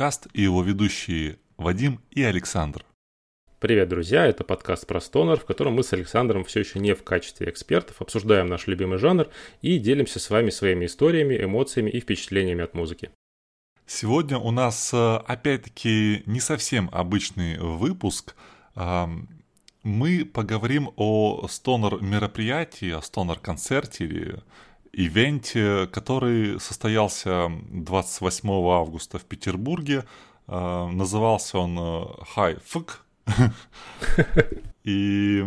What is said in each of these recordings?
подкаст и его ведущие Вадим и Александр. Привет, друзья! Это подкаст про стонер, в котором мы с Александром все еще не в качестве экспертов обсуждаем наш любимый жанр и делимся с вами своими историями, эмоциями и впечатлениями от музыки. Сегодня у нас э, опять-таки не совсем обычный выпуск. Мы поговорим о стонер мероприятии, о стонер концерте или ивенте, который состоялся 28 августа в Петербурге. Э, назывался он High э, Fuck. И,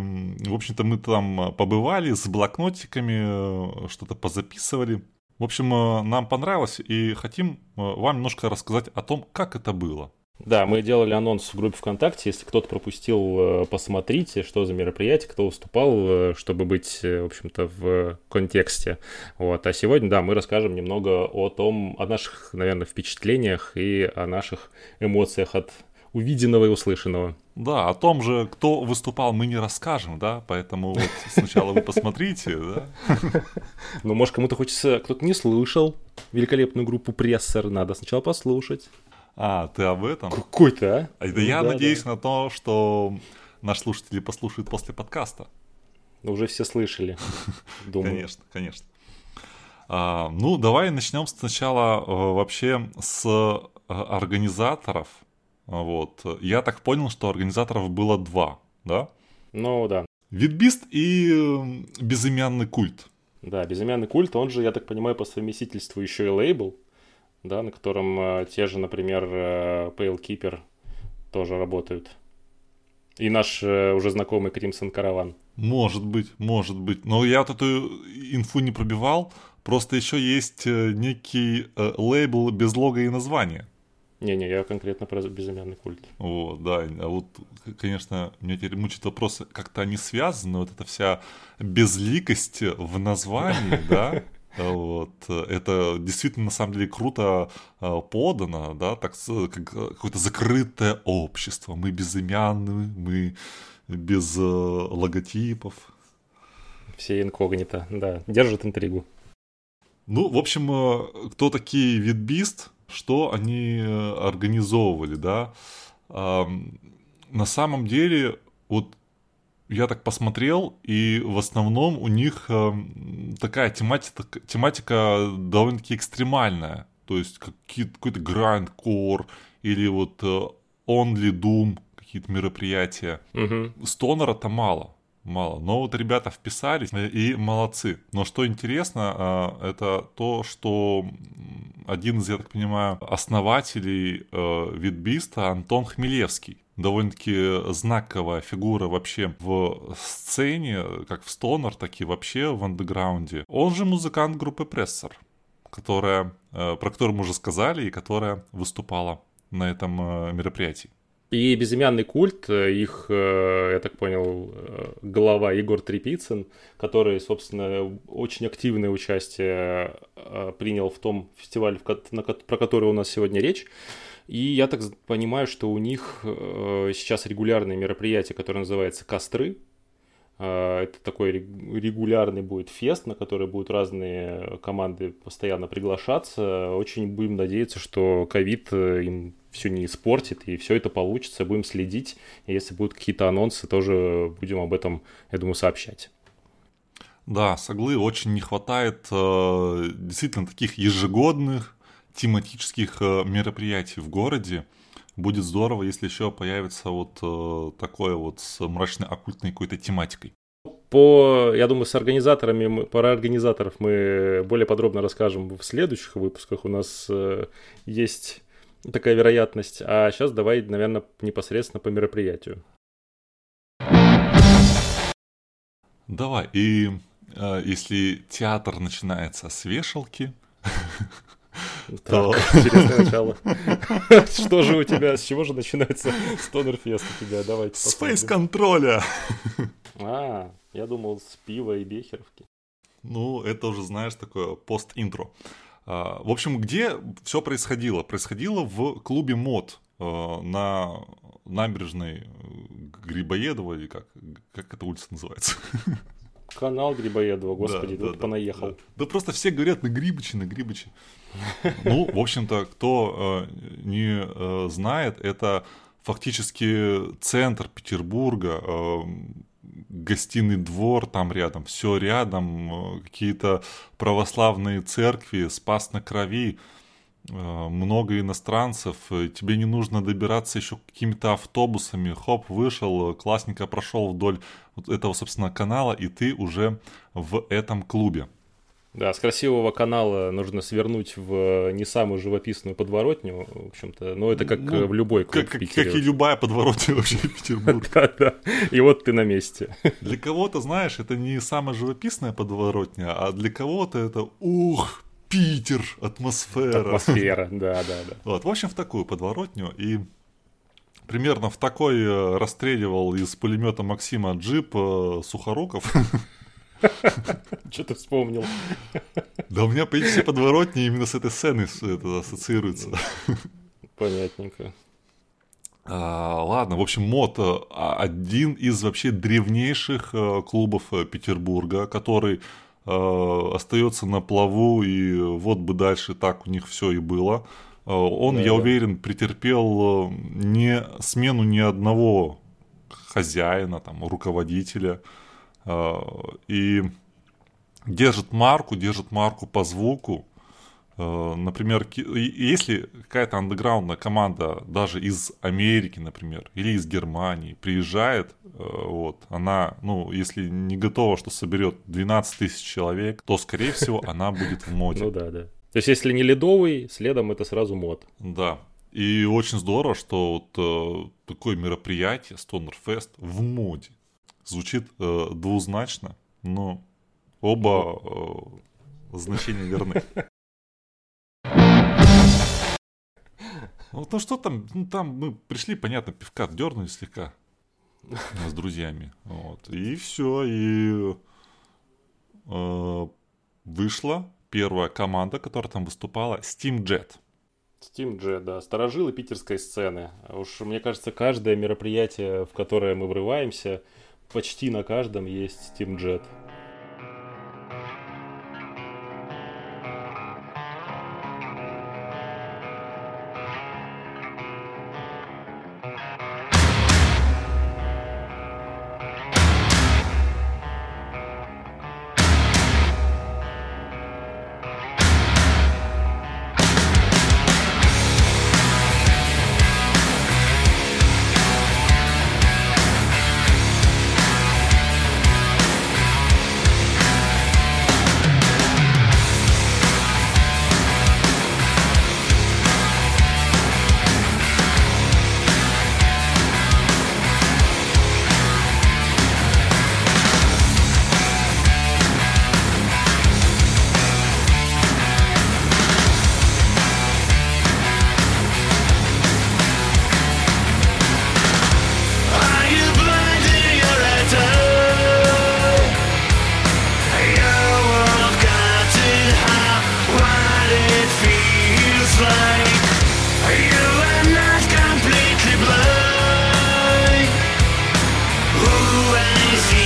в общем-то, мы там побывали с блокнотиками, что-то позаписывали. В общем, нам понравилось и хотим вам немножко рассказать о том, как это было. Да, мы делали анонс в группе ВКонтакте. Если кто-то пропустил, э, посмотрите, что за мероприятие, кто выступал, э, чтобы быть, э, в общем-то, в контексте. Вот. А сегодня, да, мы расскажем немного о том, о наших, наверное, впечатлениях и о наших эмоциях от увиденного и услышанного. Да, о том же, кто выступал, мы не расскажем, да, поэтому вот сначала вы посмотрите, да. Ну, может, кому-то хочется, кто-то не слышал великолепную группу Прессор, надо сначала послушать. А, ты об этом? Какой-то, а? а да я да, надеюсь да. на то, что наши слушатели послушают после подкаста. Уже все слышали, думаю. Конечно, конечно. А, ну, давай начнем сначала э, вообще с э, организаторов. Вот. Я так понял, что организаторов было два, да? Ну, да. Видбист и безымянный культ. Да, безымянный культ, он же, я так понимаю, по совместительству еще и лейбл да, на котором э, те же, например, э, Pale Keeper тоже работают. И наш э, уже знакомый Crimson Caravan. Может быть, может быть. Но я вот эту инфу не пробивал. Просто еще есть некий лейбл без лога и названия. Не-не, я конкретно про безымянный культ. Вот, да. А вот, конечно, меня теперь мучает вопрос, как-то они связаны, вот эта вся безликость в названии, да? Вот. Это действительно, на самом деле, круто а, подано, да, так, как какое-то закрытое общество. Мы безымянны, мы без э, логотипов. Все инкогнито, да, держат интригу. Ну, в общем, кто такие Витбист, что они организовывали, да. На самом деле, вот я так посмотрел, и в основном у них э, такая тематика, тематика довольно-таки экстремальная. То есть какой-то гранд-кор или вот э, Only Doom, какие-то мероприятия. Угу. Стонера-то мало. Мало. Но вот ребята вписались э, и молодцы. Но что интересно, э, это то, что один из, я так понимаю, основателей э, Витбиста Антон Хмелевский довольно-таки знаковая фигура вообще в сцене, как в стонер, так и вообще в андеграунде. Он же музыкант группы Прессор, которая, э, про которую мы уже сказали и которая выступала на этом э, мероприятии. И безымянный культ, э, их, я так понял, глава Егор Трепицын, который, собственно, очень активное участие принял в том фестивале, про который у нас сегодня речь. И я так понимаю, что у них э, сейчас регулярное мероприятие, которое называется «Костры». Э, это такой регулярный будет фест, на который будут разные команды постоянно приглашаться. Очень будем надеяться, что ковид э, им все не испортит, и все это получится. Будем следить. И если будут какие-то анонсы, тоже будем об этом, я думаю, сообщать. Да, соглы очень не хватает э, действительно таких ежегодных тематических э, мероприятий в городе. Будет здорово, если еще появится вот э, такое вот с мрачной оккультной какой-то тематикой. По, я думаю, с организаторами, мы, про организаторов мы более подробно расскажем в следующих выпусках. У нас э, есть такая вероятность. А сейчас давай, наверное, непосредственно по мероприятию. Давай. И э, если театр начинается с вешалки, Так, интересное начало. Что же у тебя, с чего же начинается Стонерфест у тебя? Давайте С фейс-контроля. А, я думал, с пива и бехеровки. Ну, это уже, знаешь, такое пост-интро. А, в общем, где все происходило? Происходило в клубе МОД э, на набережной Грибоедова, или как, как эта улица называется? Канал Грибоедова, господи, да, тут да, понаехал. Да, да просто все говорят на Грибычи, на Грибычи. Ну, в общем-то, кто э, не э, знает, это фактически центр Петербурга, э, гостиный двор там рядом, все рядом, какие-то православные церкви, спас на крови, много иностранцев, тебе не нужно добираться еще какими-то автобусами, хоп, вышел, классненько прошел вдоль этого, собственно, канала, и ты уже в этом клубе. Да, с красивого канала нужно свернуть в не самую живописную подворотню, в общем-то. Но это как ну, в любой клуб как, в Питере. Как и любая подворотня вообще в Петербурге. Да, да. И вот ты на месте. Для кого-то, знаешь, это не самая живописная подворотня, а для кого-то это ух, Питер, атмосфера. Атмосфера, да, да, да. Вот, в общем, в такую подворотню. И примерно в такой э, расстреливал из пулемета Максима джип э, Сухоруков. Что ты вспомнил? Да у меня по все подворотни именно с этой сценой это ассоциируется. Понятненько. А, ладно, в общем, мод а, один из вообще древнейших э, клубов э, Петербурга, который э, остается на плаву, и вот бы дальше так у них все и было. Он, да, я да. уверен, претерпел не смену ни одного хозяина, там, руководителя. Э, и держит марку, держит марку по звуку. Э, например, если какая-то андеграундная команда даже из Америки, например, или из Германии приезжает, э, вот, она, ну, если не готова, что соберет 12 тысяч человек, то, скорее всего, она будет в моде. Ну да, да. То есть, если не ледовый, следом это сразу мод. Да. И очень здорово, что вот такое мероприятие, Stoner Fest, в моде. Звучит э, двузначно, но оба э, значения верны. Вот, ну что там, ну там мы пришли, понятно, пивка дернули слегка с друзьями. Вот. И все, и э, вышла первая команда, которая там выступала, Steam Jet. Steam Jet, да, сторожилы питерской сцены. Уж мне кажется, каждое мероприятие, в которое мы врываемся, почти на каждом есть SteamJet. Вот easy.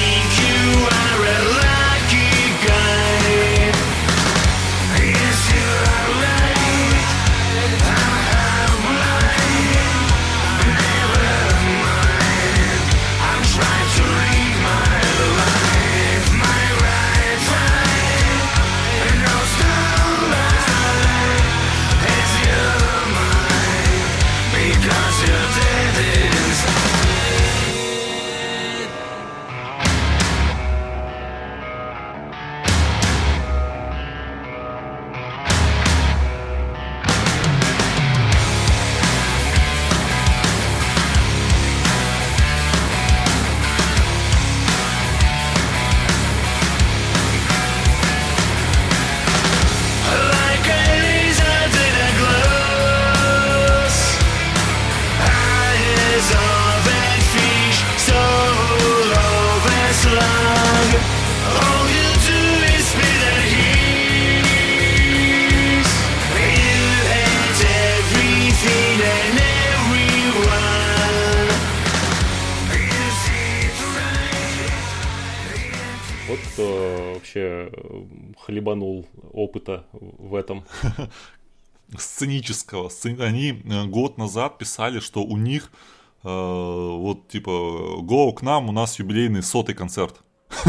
Сценического. Они э, год назад писали, что у них э, вот типа «Go к нам, у нас юбилейный сотый концерт».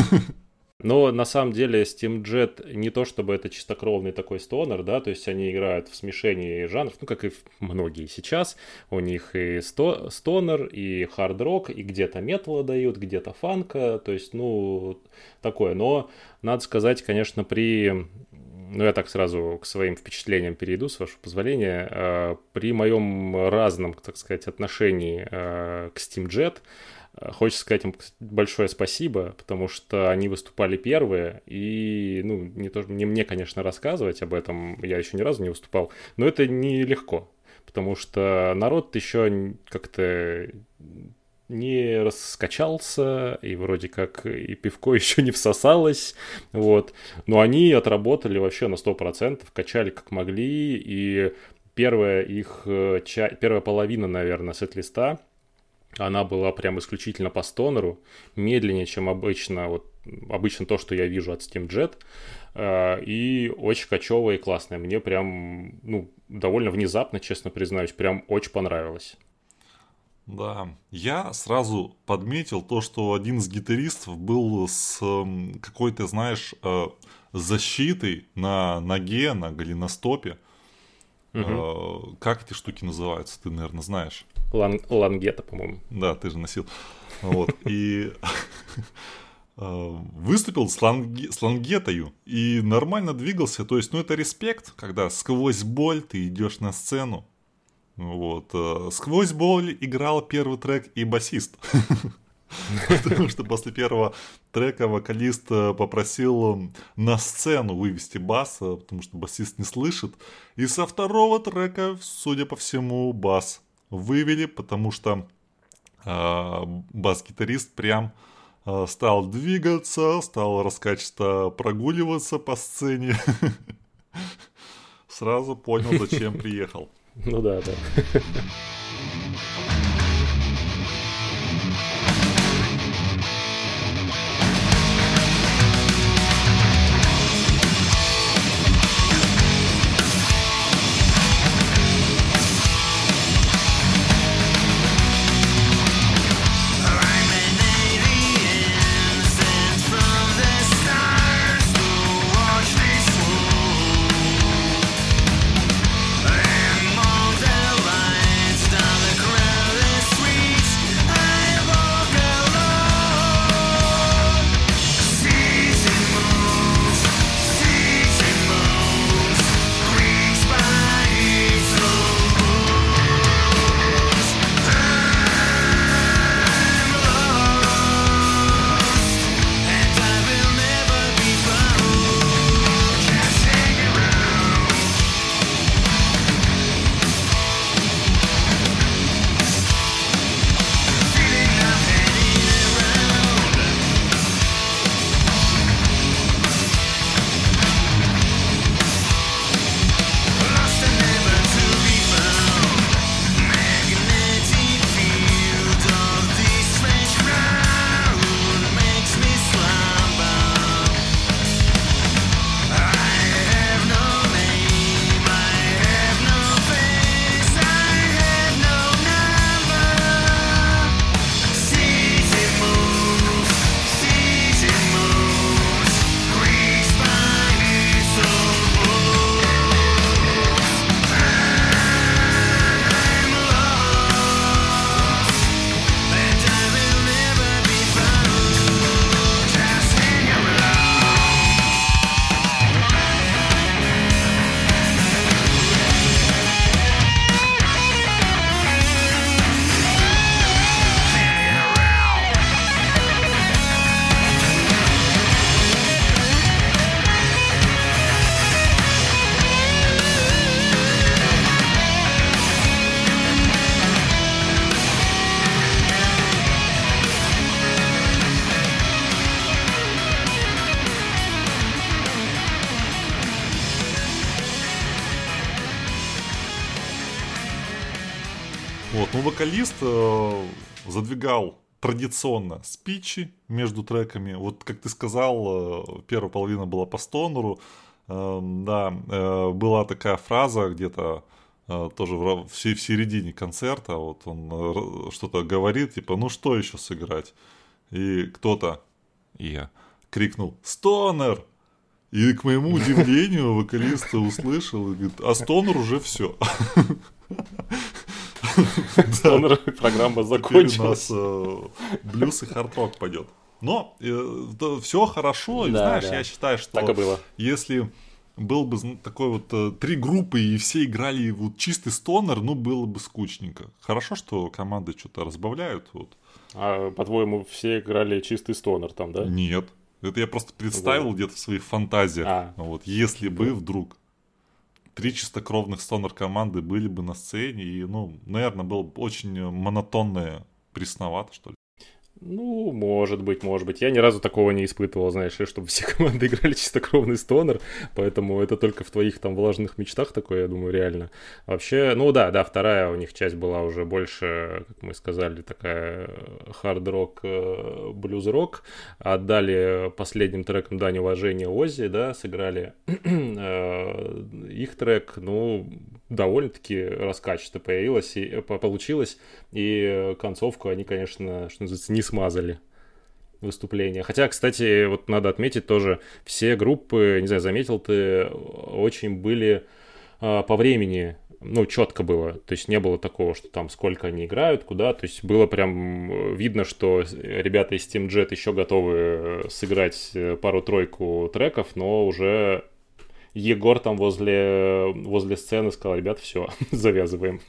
Но на самом деле Steam Jet не то чтобы это чистокровный такой стонер, да, то есть они играют в смешении жанров, ну как и многие сейчас. У них и сто, стонер, и хард-рок, и где-то металла дают, где-то фанка, то есть, ну, такое. Но надо сказать, конечно, при ну, я так сразу к своим впечатлениям перейду, с вашего позволения. А, при моем разном, так сказать, отношении а, к Steam Jet, Хочется сказать им большое спасибо, потому что они выступали первые, и, ну, не, то, не мне, конечно, рассказывать об этом, я еще ни разу не выступал, но это нелегко, потому что народ еще как-то не раскачался, и вроде как и пивко еще не всосалось, вот. Но они отработали вообще на 100%, качали как могли, и первая их, э, первая половина, наверное, сет-листа она была прям исключительно по стонеру, медленнее, чем обычно, вот обычно то, что я вижу от Steam Jet, э, и очень кочевая и классная. Мне прям, ну, довольно внезапно, честно признаюсь, прям очень понравилось. Да, я сразу подметил то, что один из гитаристов был с какой-то, знаешь, э, защитой на ноге, на голеностопе. Угу. Как эти штуки называются, ты, наверное, знаешь. Лан... Лангета, по-моему. Да, ты же носил. Вот, и э, выступил с, ланге... с лангетою и нормально двигался. То есть, ну, это респект, когда сквозь боль ты идешь на сцену. Вот. Э, сквозь боль играл первый трек и басист. Потому что после первого трека вокалист э, попросил на сцену вывести бас, потому что басист не слышит. И со второго трека, судя по всему, бас вывели, потому что э, бас-гитарист прям э, стал двигаться, стал раскачисто прогуливаться по сцене. Сразу понял, зачем приехал. Ну да, да. вокалист э, задвигал традиционно спичи между треками. Вот, как ты сказал, э, первая половина была по стонеру. Э, да, э, была такая фраза где-то тоже в, в середине концерта, вот он что-то говорит, типа, ну что еще сыграть? И кто-то, я, крикнул «Стонер!» И к моему удивлению вокалист услышал и говорит, а стонер уже все. Программа закончилась. у нас э, блюз и хард-рок пойдет. Но э, все хорошо, знаешь, я считаю, что если был бы такой вот э, три группы и все играли вот чистый стонер, ну было бы скучненько. Хорошо, что команды что-то разбавляют. Вот. А по-твоему все играли чистый стонер там, да? Нет. Это я просто представил где-то в своих фантазиях. А. Вот, если бы вдруг три чистокровных стонер команды были бы на сцене, и, ну, наверное, было бы очень монотонное, пресновато, что ли. Ну, может быть, может быть. Я ни разу такого не испытывал, знаешь, чтобы все команды играли чистокровный стонер, поэтому это только в твоих там влажных мечтах такое, я думаю, реально. Вообще, ну да, да, вторая у них часть была уже больше, как мы сказали, такая хард-рок, э, блюз-рок. Отдали последним треком дань уважения Ози, да, сыграли э, их трек, ну, довольно-таки раскачато появилось и э, получилось, и концовку они, конечно, что называется, не смазали выступления. Хотя, кстати, вот надо отметить тоже, все группы, не знаю, заметил ты, очень были э, по времени, ну, четко было. То есть не было такого, что там сколько они играют, куда. То есть было прям видно, что ребята из Steam Jet еще готовы сыграть пару-тройку треков, но уже Егор там возле, возле сцены сказал, ребят, все, завязываем.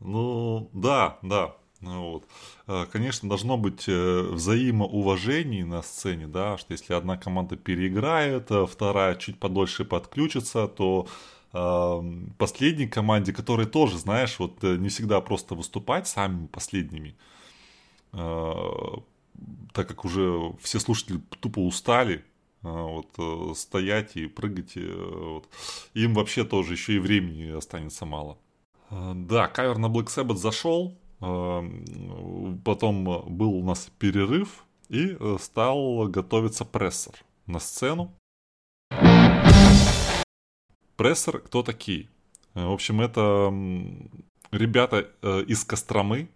Ну, да, да. Вот. Э, конечно, должно быть э, взаимоуважение на сцене, да, что если одна команда переиграет, а вторая чуть подольше подключится, то э, последней команде, которая тоже, знаешь, вот не всегда просто выступать самыми последними, так как уже все слушатели тупо устали, вот, стоять и прыгать, вот, им вообще тоже еще и времени останется мало. Да, кавер на Black Sabbath зашел, потом был у нас перерыв, и э, стал готовиться прессор на сцену. Прессор кто такие? Э, в общем, это ребята э, из Костромы,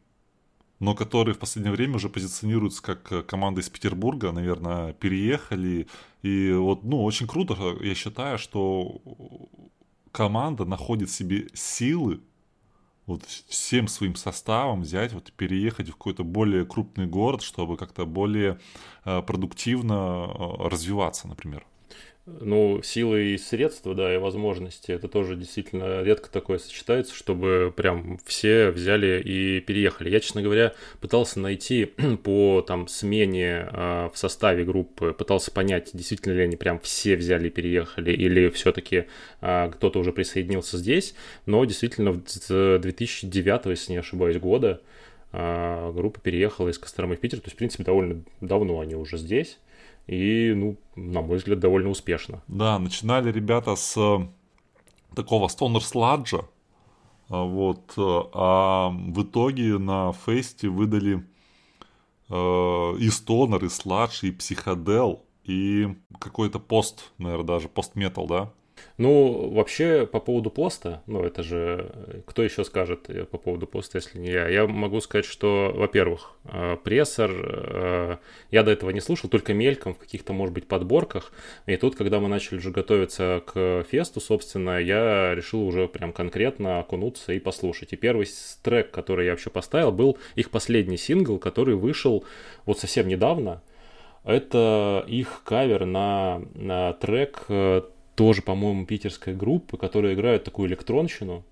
но которые в последнее время уже позиционируются как команда из Петербурга, наверное, переехали. И вот, ну, очень круто, я считаю, что команда находит себе силы вот всем своим составом взять, вот переехать в какой-то более крупный город, чтобы как-то более э, продуктивно э, развиваться, например. Ну, силы и средства, да, и возможности, это тоже действительно редко такое сочетается, чтобы прям все взяли и переехали. Я, честно говоря, пытался найти по там смене э, в составе группы, пытался понять, действительно ли они прям все взяли и переехали, или все-таки э, кто-то уже присоединился здесь, но действительно в 2009, если не ошибаюсь, года э, группа переехала из Костромы в Питер, то есть, в принципе, довольно давно они уже здесь и, ну, на мой взгляд, довольно успешно. Да, начинали ребята с э, такого стонер сладжа, а, вот, э, а в итоге на фесте выдали э, и стонер, и сладж, и психодел, и какой-то пост, наверное, даже пост-метал, да? Ну, вообще, по поводу поста, ну, это же, кто еще скажет э, по поводу поста, если не я? Я могу сказать, что, во-первых, э, прессор, э, я до этого не слушал, только мельком в каких-то, может быть, подборках. И тут, когда мы начали уже готовиться к фесту, собственно, я решил уже прям конкретно окунуться и послушать. И первый трек, который я вообще поставил, был их последний сингл, который вышел вот совсем недавно. Это их кавер на, на трек тоже, по-моему, питерская группа, которые играют такую электронщину.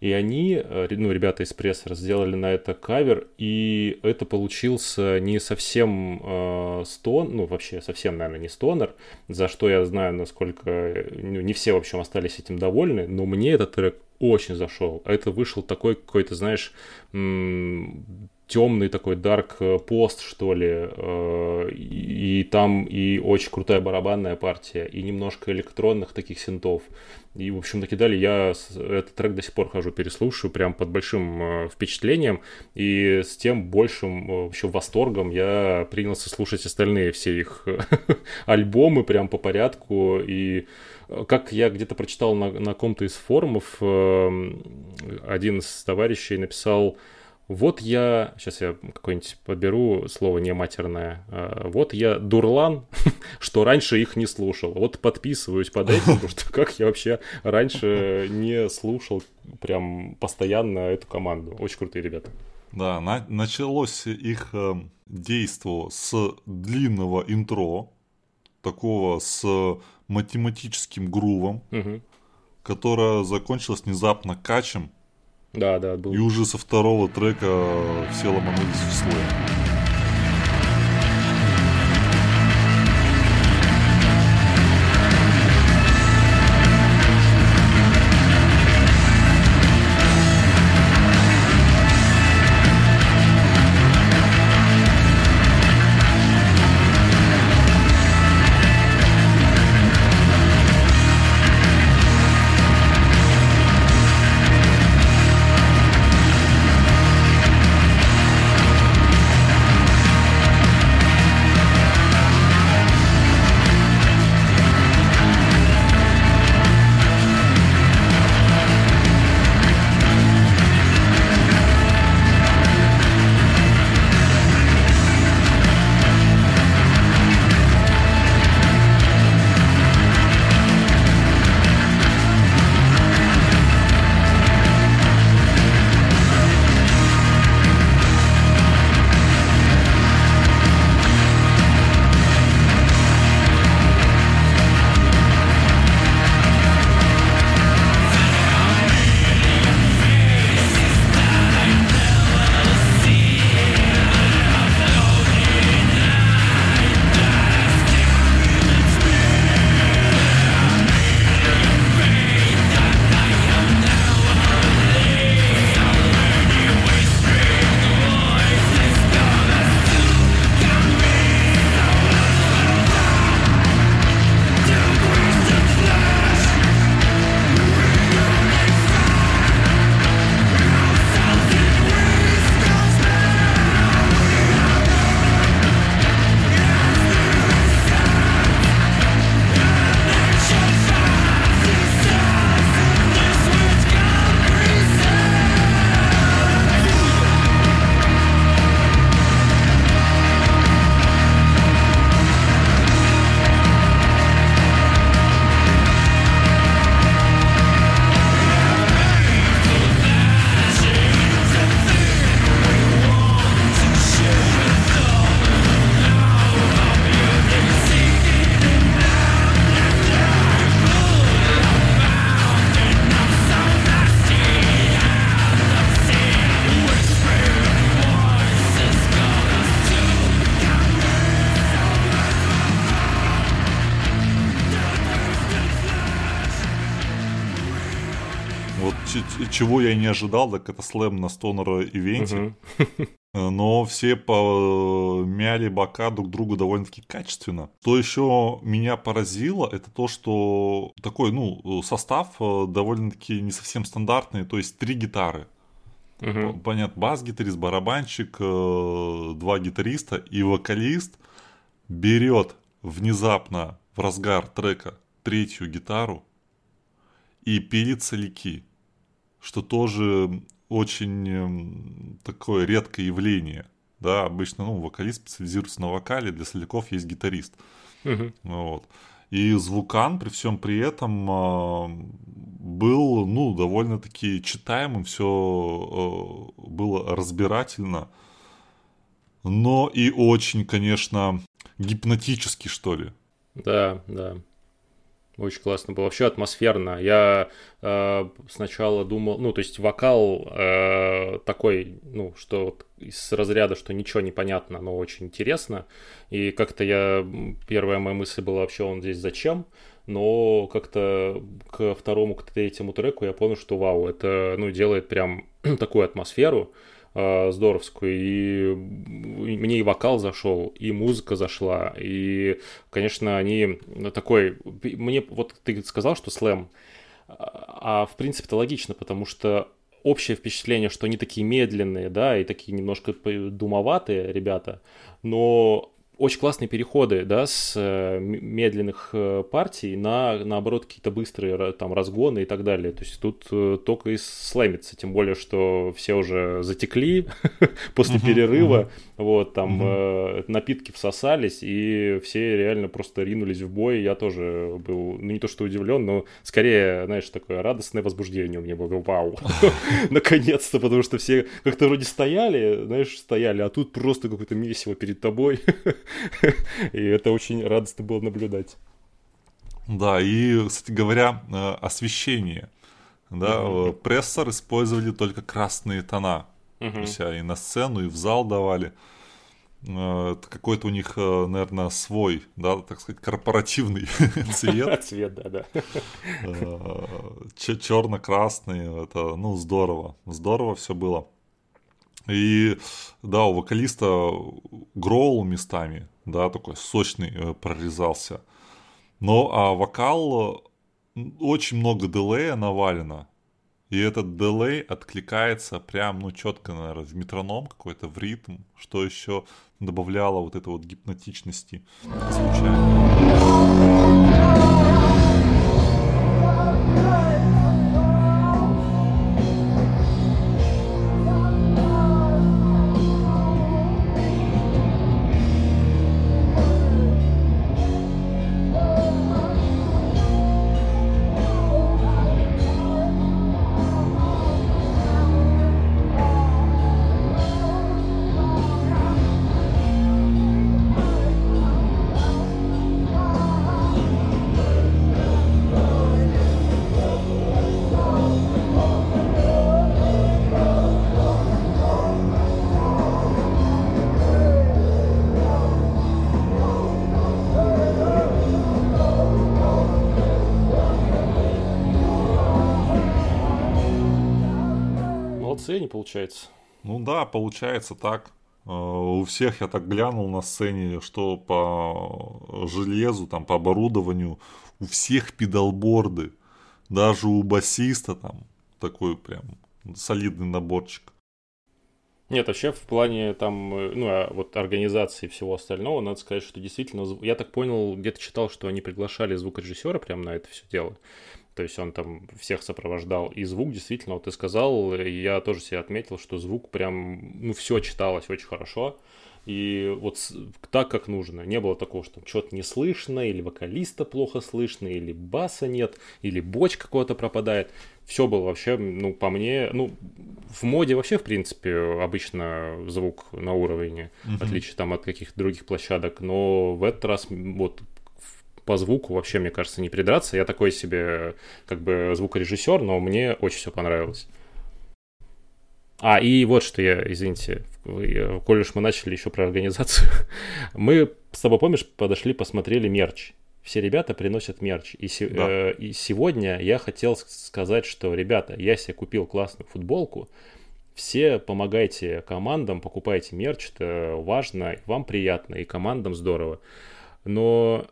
И они, э, ну, ребята из пресса сделали на это кавер, и это получился не совсем э, стон, ну, вообще совсем, наверное, не стонер, за что я знаю, насколько, ну, не все, в общем, остались этим довольны, но мне этот трек очень зашел. Это вышел такой какой-то, знаешь, темный такой дарк пост, что ли, э, и, там и очень крутая барабанная партия, и немножко электронных таких синтов. И, в общем, накидали, я этот трек до сих пор хожу, переслушиваю, прям под большим э, впечатлением, и с тем большим э, вообще восторгом я принялся слушать остальные все их альбомы прям по порядку, и как я где-то прочитал на, на ком-то из форумов, один из товарищей написал, вот я, сейчас я какое-нибудь подберу слово не матерное, а, вот я дурлан, что раньше их не слушал. Вот подписываюсь под этим, потому что как я вообще раньше не слушал прям постоянно эту команду. Очень крутые ребята. Да, на- началось их э, действо с длинного интро, такого с математическим грувом, угу. которое закончилось внезапно качем, да, да, был. И уже со второго трека все ломанулись в слой. Чего я не ожидал, так это слэм на стонера ивенте. Но все помяли бока друг другу довольно-таки качественно. Что еще меня поразило, это то, что такой, ну, состав э, довольно-таки не совсем стандартный, то есть три гитары. Угу. Понятно, бас-гитарист, барабанщик, э, два гитариста и вокалист берет внезапно в разгар трека третью гитару и пилит соляки что тоже очень эм, такое редкое явление. Да, обычно, ну, вокалист специализируется на вокале, для соляков есть гитарист. Угу. Вот. И звукан при всем при этом э, был, ну, довольно-таки читаемым, все э, было разбирательно, но и очень, конечно, гипнотически, что ли. Да, да. Очень классно было. Вообще атмосферно. Я э, сначала думал, ну, то есть вокал э, такой, ну, что вот из разряда, что ничего не понятно, но очень интересно. И как-то я, первая моя мысль была вообще, он здесь зачем? Но как-то к второму, к третьему треку я понял, что вау, это, ну, делает прям такую атмосферу. Здоровскую, и мне и вокал зашел, и музыка зашла, и, конечно, они такой, мне вот ты сказал, что слэм, а в принципе это логично, потому что общее впечатление, что они такие медленные, да, и такие немножко думоватые ребята, но очень классные переходы, да, с э, медленных э, партий на, наоборот, какие-то быстрые там разгоны и так далее. То есть тут э, только и слэмится, тем более, что все уже затекли после перерыва, вот, там напитки всосались, и все реально просто ринулись в бой. Я тоже был, ну, не то что удивлен, но скорее, знаешь, такое радостное возбуждение у меня было. Вау! Наконец-то, потому что все как-то вроде стояли, знаешь, стояли, а тут просто какое-то месиво перед тобой. И это очень радостно было наблюдать. Да, и, кстати говоря, э, освещение. Да, mm-hmm. прессор использовали только красные тона. Mm-hmm. То есть и на сцену, и в зал давали. Э, какой-то у них, наверное, свой, да, так сказать, корпоративный цвет. Цвет, да, да. Черно-красный, это, ну, здорово. Здорово все было. И да, у вокалиста гроул местами, да, такой сочный э, прорезался. Но а вокал очень много дилея навалено. И этот дилей откликается прям, ну, четко, наверное, в метроном какой-то, в ритм, что еще добавляло вот этой вот гипнотичности звучания. Получается. Ну да, получается так. Э, у всех я так глянул на сцене, что по железу, там, по оборудованию, у всех педалборды. Даже у басиста там такой прям солидный наборчик. Нет, вообще в плане там, э, ну, а вот организации всего остального, надо сказать, что действительно, я так понял, где-то читал, что они приглашали звукорежиссера прямо на это все дело. То есть он там всех сопровождал. И звук действительно, вот ты сказал, я тоже себе отметил, что звук прям, ну, все читалось очень хорошо. И вот так, как нужно. Не было такого, что что-то не слышно, или вокалиста плохо слышно, или баса нет, или боч какого-то пропадает. Все было вообще, ну, по мне, ну, в моде вообще, в принципе, обычно звук на уровне, в отличие там от каких-то других площадок. Но в этот раз вот по звуку вообще, мне кажется, не придраться. Я такой себе как бы звукорежиссер, но мне очень все понравилось. А, и вот что я, извините, коль уж мы начали еще про организацию, мы с тобой, помнишь, подошли, посмотрели мерч. Все ребята приносят мерч. И, се- да. э, и сегодня я хотел сказать, что, ребята, я себе купил классную футболку, все помогайте командам, покупайте мерч, это важно, вам приятно, и командам здорово. Но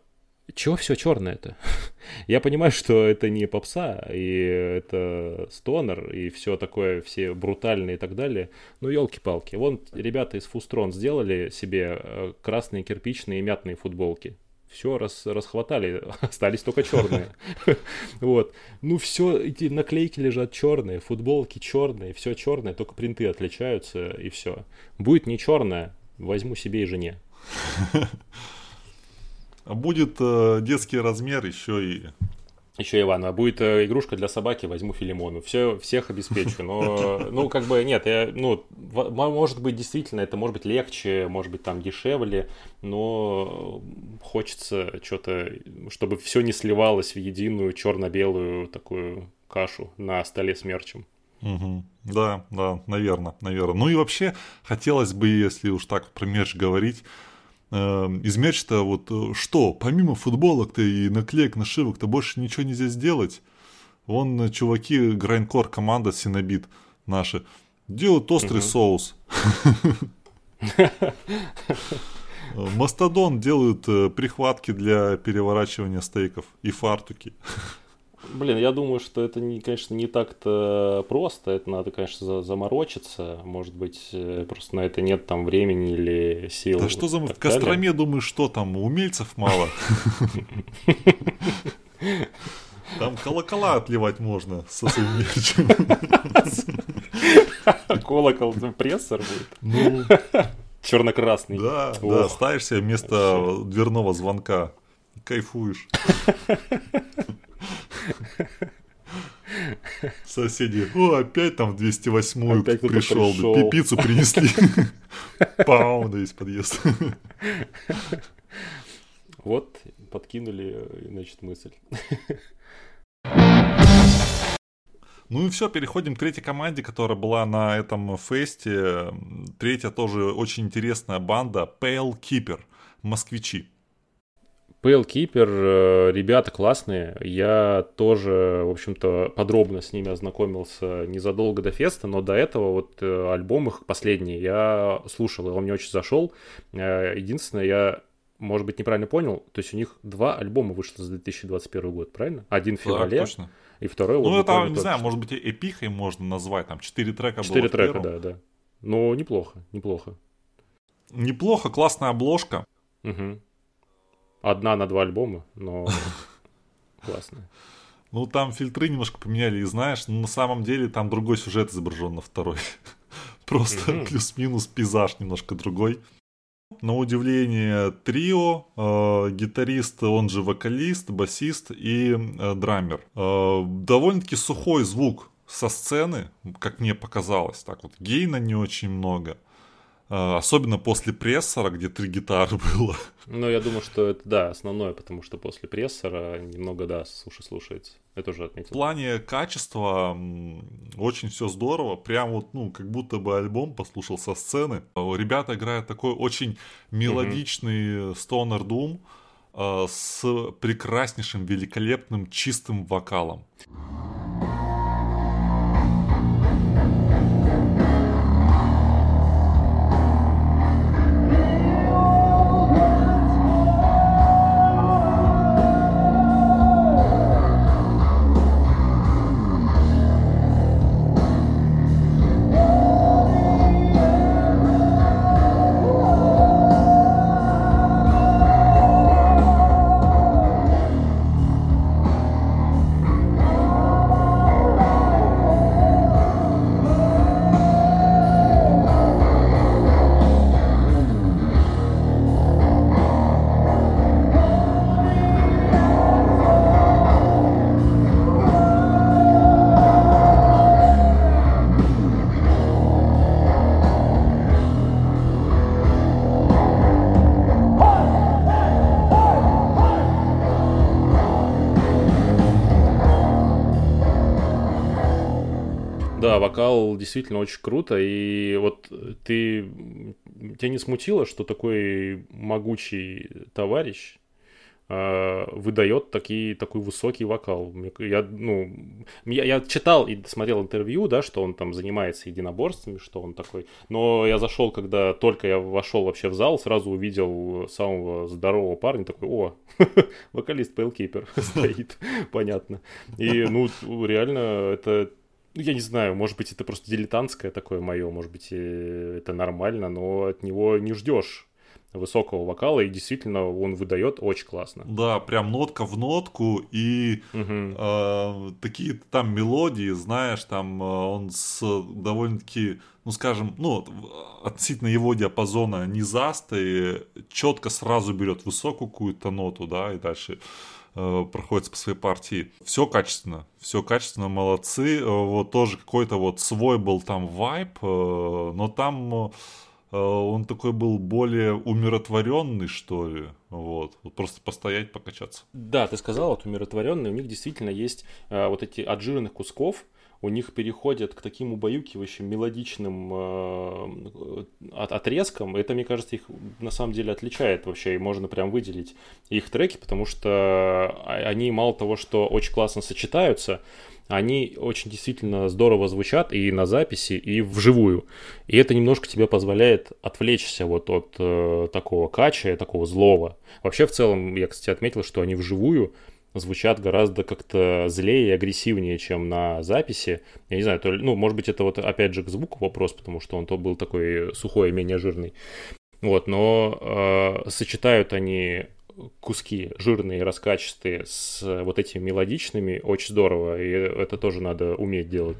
чего все черное-то? Я понимаю, что это не попса, и это стонер, и все такое, все брутальные и так далее. Но елки-палки. Вон ребята из Фустрон сделали себе э, красные кирпичные и мятные футболки. Все рас, расхватали, остались только черные. Вот. Ну, все, эти наклейки лежат черные, футболки черные, все черное, только принты отличаются, и все. Будет не черное, возьму себе и жене. Будет э, детский размер еще и... Еще Иван, а будет э, игрушка для собаки, возьму Филимону. Все, всех обеспечу. Но, ну, как бы, нет, я, ну, может быть, действительно, это может быть легче, может быть, там дешевле, но хочется что-то, чтобы все не сливалось в единую черно-белую такую кашу на столе с мерчем. Угу. Да, да, наверное, наверное. Ну и вообще хотелось бы, если уж так про мерч говорить, Эм, из мерча вот э, что, помимо футболок-то и наклеек, нашивок-то больше ничего нельзя сделать. Вон э, чуваки, Грайнкор команда Синобит наши, делают острый угу. соус. Мастодон делают э, прихватки для переворачивания стейков и фартуки. Блин, я думаю, что это, не, конечно, не так-то просто. Это надо, конечно, заморочиться. Может быть, э, просто на это нет там времени или сил. Да что за... В Костроме, думаю, что там, умельцев мало? Там колокола отливать можно со своим мерчем. Колокол, прессор будет. Ну, Черно-красный. Да, да, ставишь себе вместо дверного звонка. Кайфуешь. Соседи, о, опять там в 208-ю опять пришел, пришел. Да, пиццу принесли. Пау, да есть подъезд. Вот, подкинули, значит, мысль. Ну и все, переходим к третьей команде, которая была на этом фесте. Третья тоже очень интересная банда, Pale Keeper, москвичи. Pale Keeper, э, ребята классные. Я тоже, в общем-то, подробно с ними ознакомился незадолго до феста, но до этого вот э, альбом их последний я слушал, и он мне очень зашел. Э, единственное, я может быть, неправильно понял, то есть у них два альбома вышло за 2021 год, правильно? Один в феврале, да, точно. и второй Ну, это, не знаю, может быть, эпихой можно назвать, там, четыре трека Четыре трека, да, да. Ну, неплохо, неплохо. Неплохо, классная обложка. Угу. Одна на два альбома, но классная. Ну, там фильтры немножко поменяли, и знаешь, ну, на самом деле там другой сюжет изображен на второй. Просто плюс-минус пейзаж немножко другой. На удивление, трио, э, гитарист, он же вокалист, басист и э, драмер. Э, довольно-таки сухой звук со сцены, как мне показалось. Так вот, гейна не очень много. Э, особенно после прессора, где три гитары было. Ну, я думаю, что это, да, основное, потому что после прессора немного, да, суши слушается. Это уже отметил. В плане качества очень все здорово. Прям вот, ну, как будто бы альбом послушал со сцены. Ребята играют такой очень мелодичный стонер Doom э, с прекраснейшим, великолепным, чистым вокалом. Вокал действительно очень круто, и вот ты, тебя не смутило, что такой могучий товарищ э, выдает такие, такой высокий вокал. Я, ну, я, я читал и смотрел интервью, да, что он там занимается единоборствами, что он такой. Но я зашел, когда только я вошел вообще в зал, сразу увидел самого здорового парня, такой, о, вокалист Pale стоит, понятно. И, ну, реально, это ну, я не знаю, может быть, это просто дилетантское такое мое, может быть, это нормально, но от него не ждешь высокого вокала, и действительно он выдает очень классно. Да, прям нотка в нотку, и угу. э, такие там мелодии, знаешь, там э, он с довольно-таки, ну скажем, ну, относительно его диапазона низастый, четко сразу берет высокую какую-то ноту, да, и дальше э, проходится по своей партии. Все качественно, все качественно, молодцы. Э, вот тоже какой-то вот свой был там вайп, э, но там он такой был более умиротворенный, что ли. Вот. вот просто постоять, покачаться. Да, ты сказал, вот умиротворенный. У них действительно есть вот эти от жирных кусков, у них переходят к таким убаюкивающим мелодичным э, от, отрезкам. Это, мне кажется, их на самом деле отличает вообще, и можно прям выделить их треки, потому что они мало того, что очень классно сочетаются, они очень действительно здорово звучат и на записи, и вживую. И это немножко тебе позволяет отвлечься вот от э, такого кача, такого злого. Вообще, в целом, я, кстати, отметил, что они вживую звучат гораздо как-то злее и агрессивнее, чем на записи. Я не знаю, то, ну, может быть, это вот опять же к звуку вопрос, потому что он то был такой сухой и менее жирный. Вот, но э, сочетают они куски жирные, раскачистые с вот этими мелодичными очень здорово, и это тоже надо уметь делать.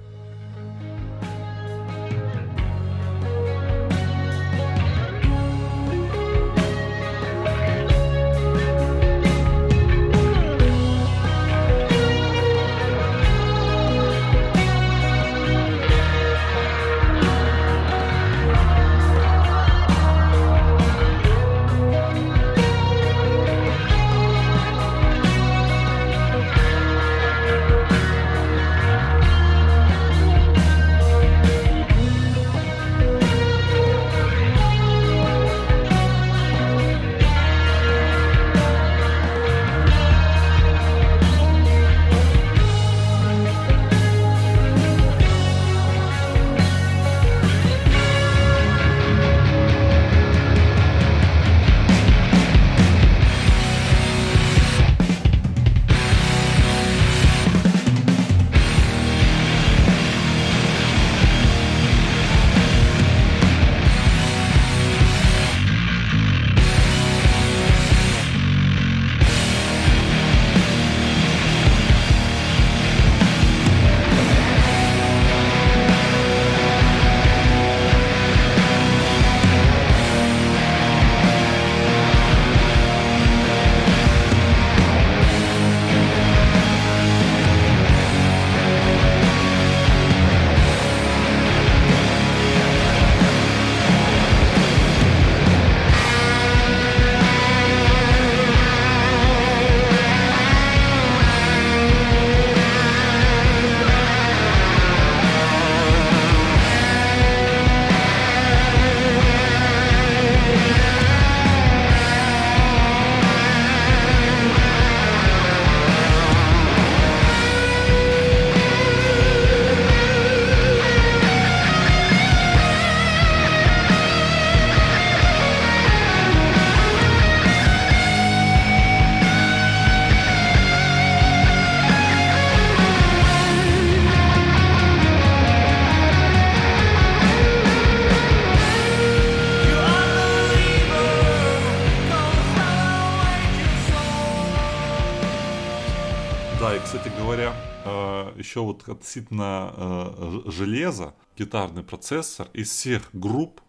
Относительно э, железа, гитарный процессор из всех групп,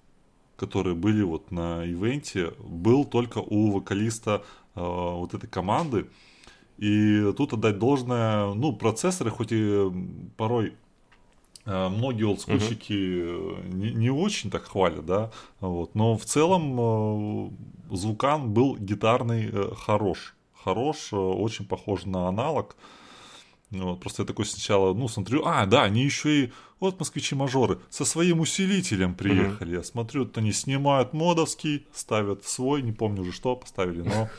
которые были вот на ивенте, был только у вокалиста э, вот этой команды. И тут отдать должное, ну, процессоры, хоть и порой э, многие олдскульщики uh-huh. не, не очень так хвалят, да, вот, но в целом э, звукан был гитарный э, хорош, хорош, э, очень похож на аналог. Ну, вот, просто я такой сначала, ну, смотрю, а, да, они еще и, вот москвичи-мажоры, со своим усилителем приехали. Mm-hmm. Я смотрю, вот они снимают модовский, ставят свой, не помню уже что поставили, но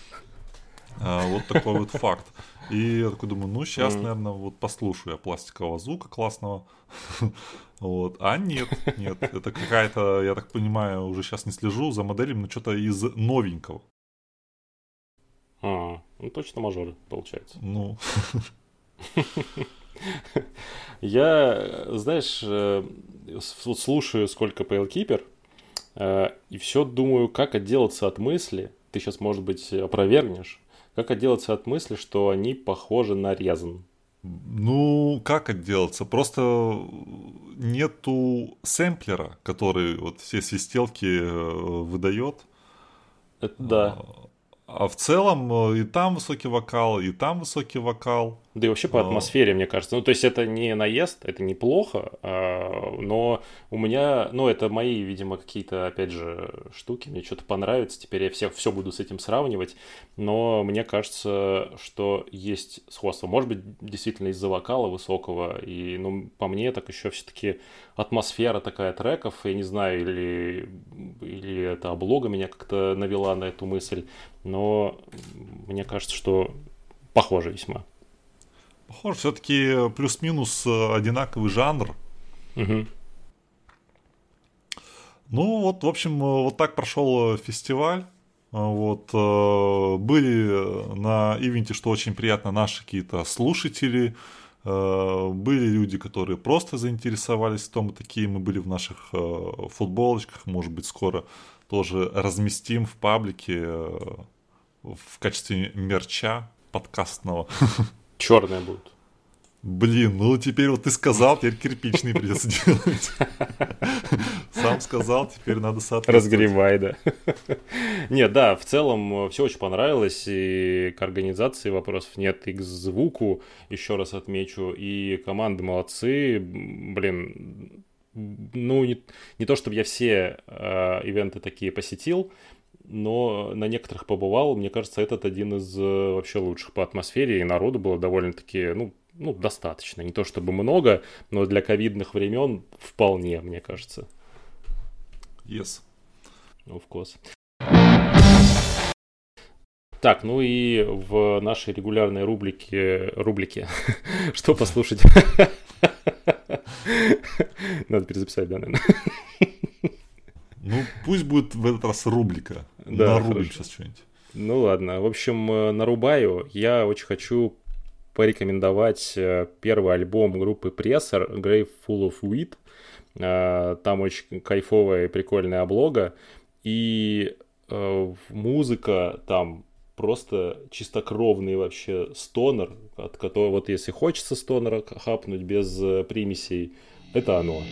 а, вот такой вот факт. И я такой думаю, ну, сейчас, наверное, вот послушаю я пластикового звука классного. вот. А нет, нет, это какая-то, я так понимаю, уже сейчас не слежу за моделями, но что-то из новенького. А, ну точно мажоры, получается. Ну. Я, знаешь, э, вот слушаю сколько PL Keeper, э, и все думаю, как отделаться от мысли, ты сейчас, может быть, опровергнешь, как отделаться от мысли, что они похожи на резан. Ну, как отделаться? Просто нету сэмплера, который вот все свистелки э, выдает. Это да. А в целом и там высокий вокал, и там высокий вокал. Да и вообще по атмосфере, мне кажется. Ну, то есть это не наезд, это неплохо, а, но у меня, ну, это мои, видимо, какие-то, опять же, штуки, мне что-то понравится, теперь я все, все буду с этим сравнивать, но мне кажется, что есть сходство. Может быть, действительно из-за вокала высокого, и, ну, по мне, так еще все-таки атмосфера такая треков, я не знаю, или, или это облога меня как-то навела на эту мысль, но мне кажется, что похоже весьма. Похоже, все-таки плюс-минус одинаковый жанр. Угу. Ну вот, в общем, вот так прошел фестиваль. Вот, были на ивенте, что очень приятно, наши какие-то слушатели, были люди, которые просто заинтересовались в том, такие мы были в наших футболочках, может быть, скоро тоже разместим в паблике в качестве мерча подкастного. Черные будут. Блин, ну теперь вот ты сказал, теперь кирпичный придется делать. Сам сказал, теперь надо соответствовать. Разгревай, да. Нет, да, в целом все очень понравилось, и к организации вопросов нет, и к звуку, еще раз отмечу, и команды молодцы, блин, ну, не, не то чтобы я все э, ивенты такие посетил, но на некоторых побывал. Мне кажется, этот один из э, вообще лучших по атмосфере, и народу было довольно-таки, ну, ну, достаточно. Не то чтобы много, но для ковидных времен вполне, мне кажется. Yes. Of course. Так, ну и в нашей регулярной рубрике... Рубрике. Что послушать? Надо перезаписать, да, наверное? Ну, пусть будет в этот раз рубрика. Да, Нарубим сейчас что-нибудь. Ну ладно, в общем, э, нарубаю. Я очень хочу порекомендовать э, первый альбом группы Pressor Grave Full of Wheat. Э, там очень кайфовая и прикольная облога. И музыка там просто чистокровный вообще стонер, от которого вот если хочется стонера хапнуть без примесей, это оно.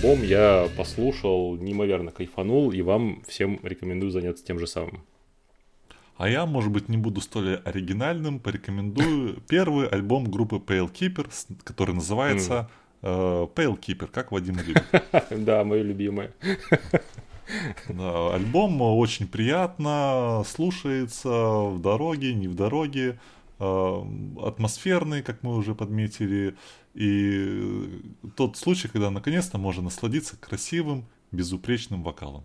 Альбом, я послушал, неимоверно кайфанул, и вам всем рекомендую заняться тем же самым. А я, может быть, не буду столь оригинальным, порекомендую первый альбом группы Pale Keeper, который называется mm. Pale Keeper, как Вадим любит. Да, мое любимое. Да, альбом очень приятно слушается в дороге, не в дороге, э, атмосферный, как мы уже подметили, и тот случай, когда наконец-то можно насладиться красивым, безупречным вокалом.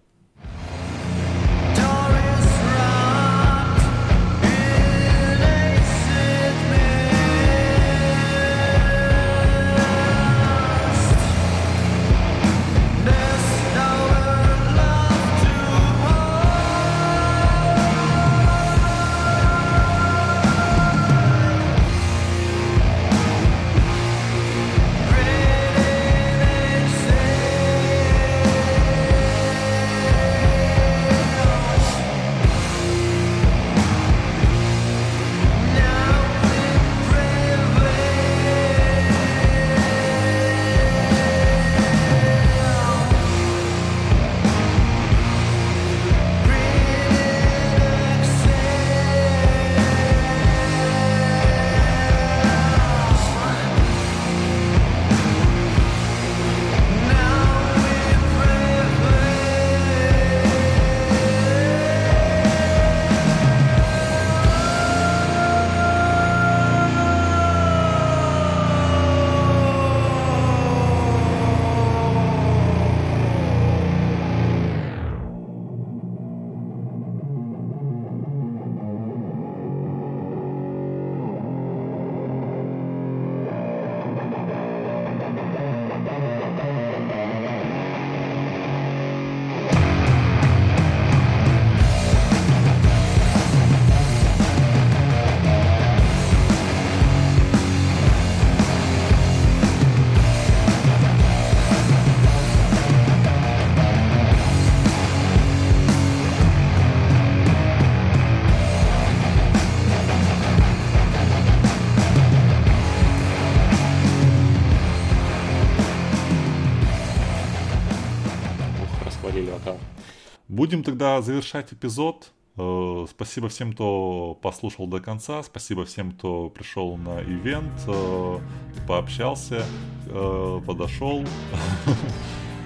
Будем тогда завершать эпизод. Э, спасибо всем, кто послушал до конца. Спасибо всем, кто пришел на ивент, э, пообщался, э, подошел.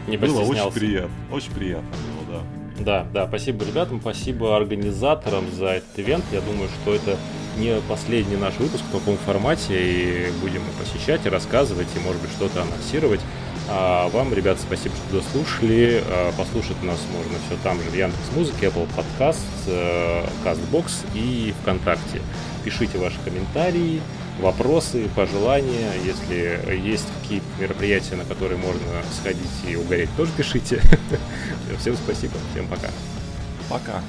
Не было очень приятно. Очень приятно было, да. Да, да, спасибо ребятам, спасибо организаторам за этот ивент. Я думаю, что это не последний наш выпуск в таком формате, и будем посещать, и рассказывать, и, может быть, что-то анонсировать. А вам, ребята, спасибо, что дослушали. А, послушать нас можно все там же в Яндекс Музыке, Apple Podcast, э, CastBox и ВКонтакте. Пишите ваши комментарии, вопросы, пожелания. Если есть какие-то мероприятия, на которые можно сходить и угореть, тоже пишите. Всем спасибо, всем пока. Пока.